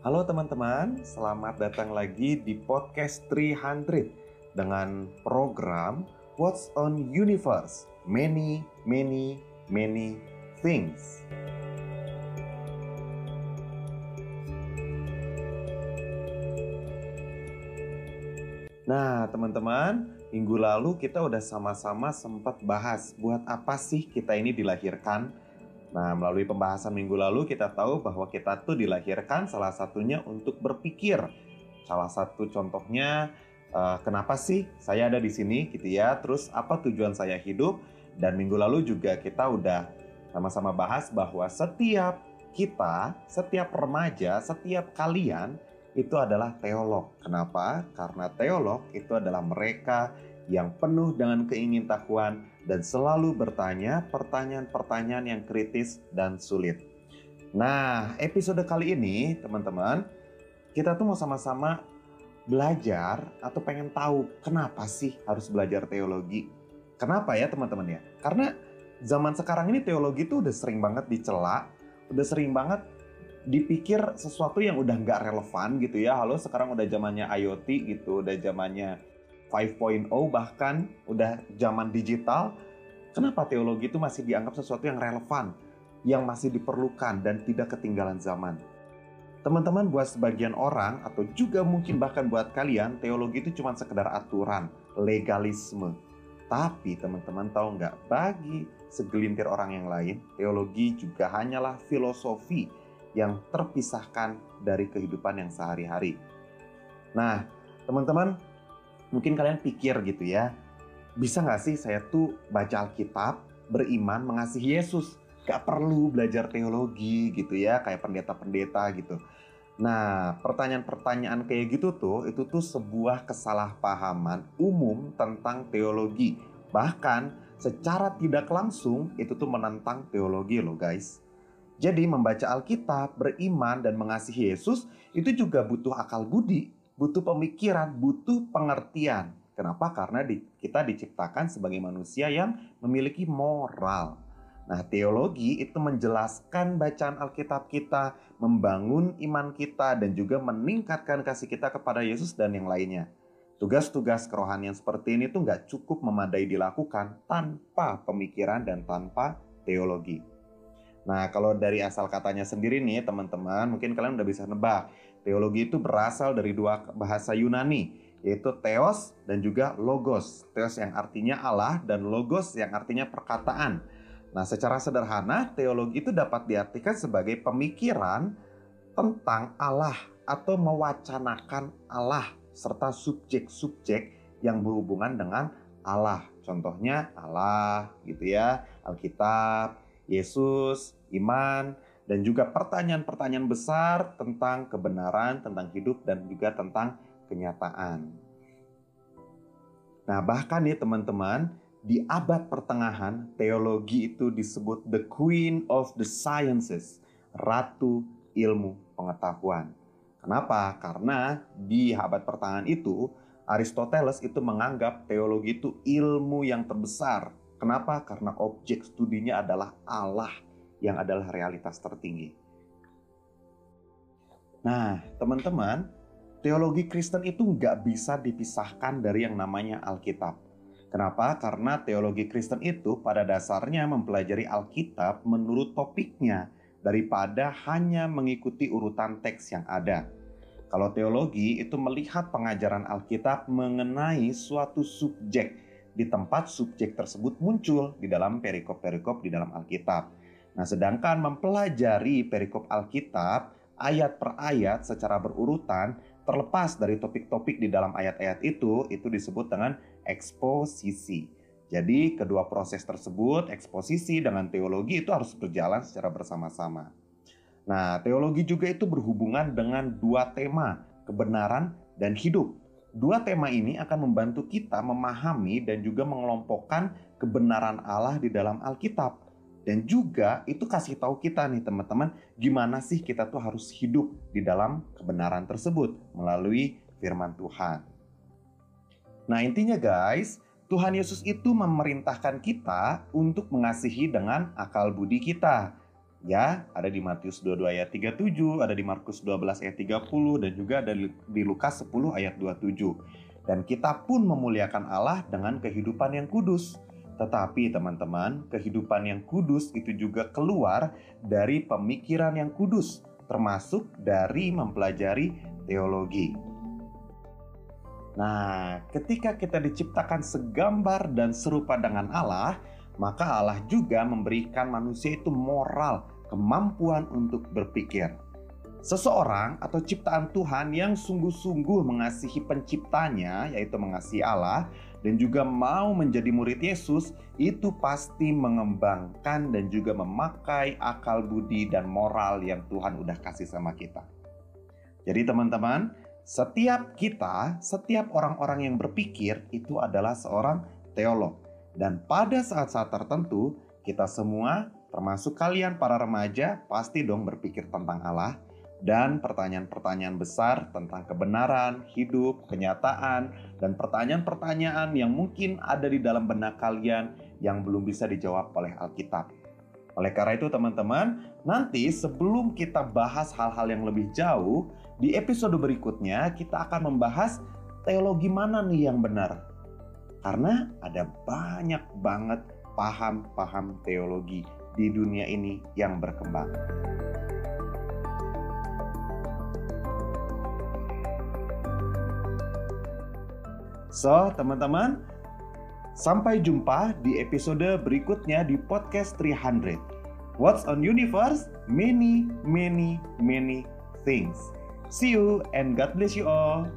Halo teman-teman, selamat datang lagi di podcast 300 dengan program What's on Universe? Many, many, many things. Nah, teman-teman, minggu lalu kita udah sama-sama sempat bahas buat apa sih kita ini dilahirkan Nah, melalui pembahasan minggu lalu kita tahu bahwa kita tuh dilahirkan salah satunya untuk berpikir. Salah satu contohnya uh, kenapa sih saya ada di sini gitu ya. Terus apa tujuan saya hidup? Dan minggu lalu juga kita udah sama-sama bahas bahwa setiap kita, setiap remaja, setiap kalian itu adalah teolog. Kenapa? Karena teolog itu adalah mereka yang penuh dengan keingintahuan dan selalu bertanya pertanyaan-pertanyaan yang kritis dan sulit. Nah, episode kali ini, teman-teman, kita tuh mau sama-sama belajar atau pengen tahu kenapa sih harus belajar teologi. Kenapa ya, teman-teman ya? Karena zaman sekarang ini teologi tuh udah sering banget dicela, udah sering banget dipikir sesuatu yang udah nggak relevan gitu ya. Halo, sekarang udah zamannya IoT gitu, udah zamannya 5.0 bahkan udah zaman digital, kenapa teologi itu masih dianggap sesuatu yang relevan, yang masih diperlukan dan tidak ketinggalan zaman? Teman-teman buat sebagian orang atau juga mungkin bahkan buat kalian, teologi itu cuma sekedar aturan, legalisme. Tapi teman-teman tahu nggak, bagi segelintir orang yang lain, teologi juga hanyalah filosofi yang terpisahkan dari kehidupan yang sehari-hari. Nah, teman-teman, mungkin kalian pikir gitu ya, bisa nggak sih saya tuh baca Alkitab, beriman, mengasihi Yesus, gak perlu belajar teologi gitu ya, kayak pendeta-pendeta gitu. Nah, pertanyaan-pertanyaan kayak gitu tuh, itu tuh sebuah kesalahpahaman umum tentang teologi. Bahkan secara tidak langsung itu tuh menentang teologi loh guys. Jadi membaca Alkitab, beriman, dan mengasihi Yesus itu juga butuh akal budi butuh pemikiran, butuh pengertian. Kenapa? Karena di, kita diciptakan sebagai manusia yang memiliki moral. Nah, teologi itu menjelaskan bacaan Alkitab kita, membangun iman kita, dan juga meningkatkan kasih kita kepada Yesus dan yang lainnya. Tugas-tugas kerohanian seperti ini tuh nggak cukup memadai dilakukan tanpa pemikiran dan tanpa teologi. Nah, kalau dari asal katanya sendiri nih, teman-teman, mungkin kalian udah bisa nebak Teologi itu berasal dari dua bahasa Yunani, yaitu theos dan juga logos. Theos yang artinya Allah dan logos yang artinya perkataan. Nah, secara sederhana, teologi itu dapat diartikan sebagai pemikiran tentang Allah atau mewacanakan Allah serta subjek-subjek yang berhubungan dengan Allah. Contohnya Allah gitu ya, Alkitab, Yesus, iman, dan juga pertanyaan-pertanyaan besar tentang kebenaran, tentang hidup, dan juga tentang kenyataan. Nah, bahkan nih teman-teman, di abad pertengahan, teologi itu disebut the queen of the sciences, ratu ilmu pengetahuan. Kenapa? Karena di abad pertengahan itu, Aristoteles itu menganggap teologi itu ilmu yang terbesar. Kenapa? Karena objek studinya adalah Allah yang adalah realitas tertinggi. Nah, teman-teman, teologi Kristen itu nggak bisa dipisahkan dari yang namanya Alkitab. Kenapa? Karena teologi Kristen itu pada dasarnya mempelajari Alkitab menurut topiknya daripada hanya mengikuti urutan teks yang ada. Kalau teologi itu melihat pengajaran Alkitab mengenai suatu subjek di tempat subjek tersebut muncul di dalam perikop-perikop di dalam Alkitab. Nah, sedangkan mempelajari perikop Alkitab ayat per ayat secara berurutan terlepas dari topik-topik di dalam ayat-ayat itu, itu disebut dengan eksposisi. Jadi, kedua proses tersebut, eksposisi dengan teologi itu harus berjalan secara bersama-sama. Nah, teologi juga itu berhubungan dengan dua tema, kebenaran dan hidup. Dua tema ini akan membantu kita memahami dan juga mengelompokkan kebenaran Allah di dalam Alkitab dan juga itu kasih tahu kita nih teman-teman gimana sih kita tuh harus hidup di dalam kebenaran tersebut melalui firman Tuhan. Nah intinya guys, Tuhan Yesus itu memerintahkan kita untuk mengasihi dengan akal budi kita. Ya, ada di Matius 22 ayat 37, ada di Markus 12 ayat 30, dan juga ada di Lukas 10 ayat 27. Dan kita pun memuliakan Allah dengan kehidupan yang kudus. Tetapi teman-teman, kehidupan yang kudus itu juga keluar dari pemikiran yang kudus, termasuk dari mempelajari teologi. Nah, ketika kita diciptakan segambar dan serupa dengan Allah, maka Allah juga memberikan manusia itu moral, kemampuan untuk berpikir. Seseorang atau ciptaan Tuhan yang sungguh-sungguh mengasihi penciptanya, yaitu mengasihi Allah, dan juga mau menjadi murid Yesus, itu pasti mengembangkan dan juga memakai akal budi dan moral yang Tuhan udah kasih sama kita. Jadi teman-teman, setiap kita, setiap orang-orang yang berpikir itu adalah seorang teolog. Dan pada saat-saat tertentu, kita semua, termasuk kalian para remaja, pasti dong berpikir tentang Allah dan pertanyaan-pertanyaan besar tentang kebenaran, hidup, kenyataan, dan pertanyaan-pertanyaan yang mungkin ada di dalam benak kalian yang belum bisa dijawab oleh Alkitab. Oleh karena itu teman-teman, nanti sebelum kita bahas hal-hal yang lebih jauh, di episode berikutnya kita akan membahas teologi mana nih yang benar. Karena ada banyak banget paham-paham teologi di dunia ini yang berkembang. So, teman-teman, sampai jumpa di episode berikutnya di podcast 300. What's on universe? Many, many, many things. See you and God bless you all.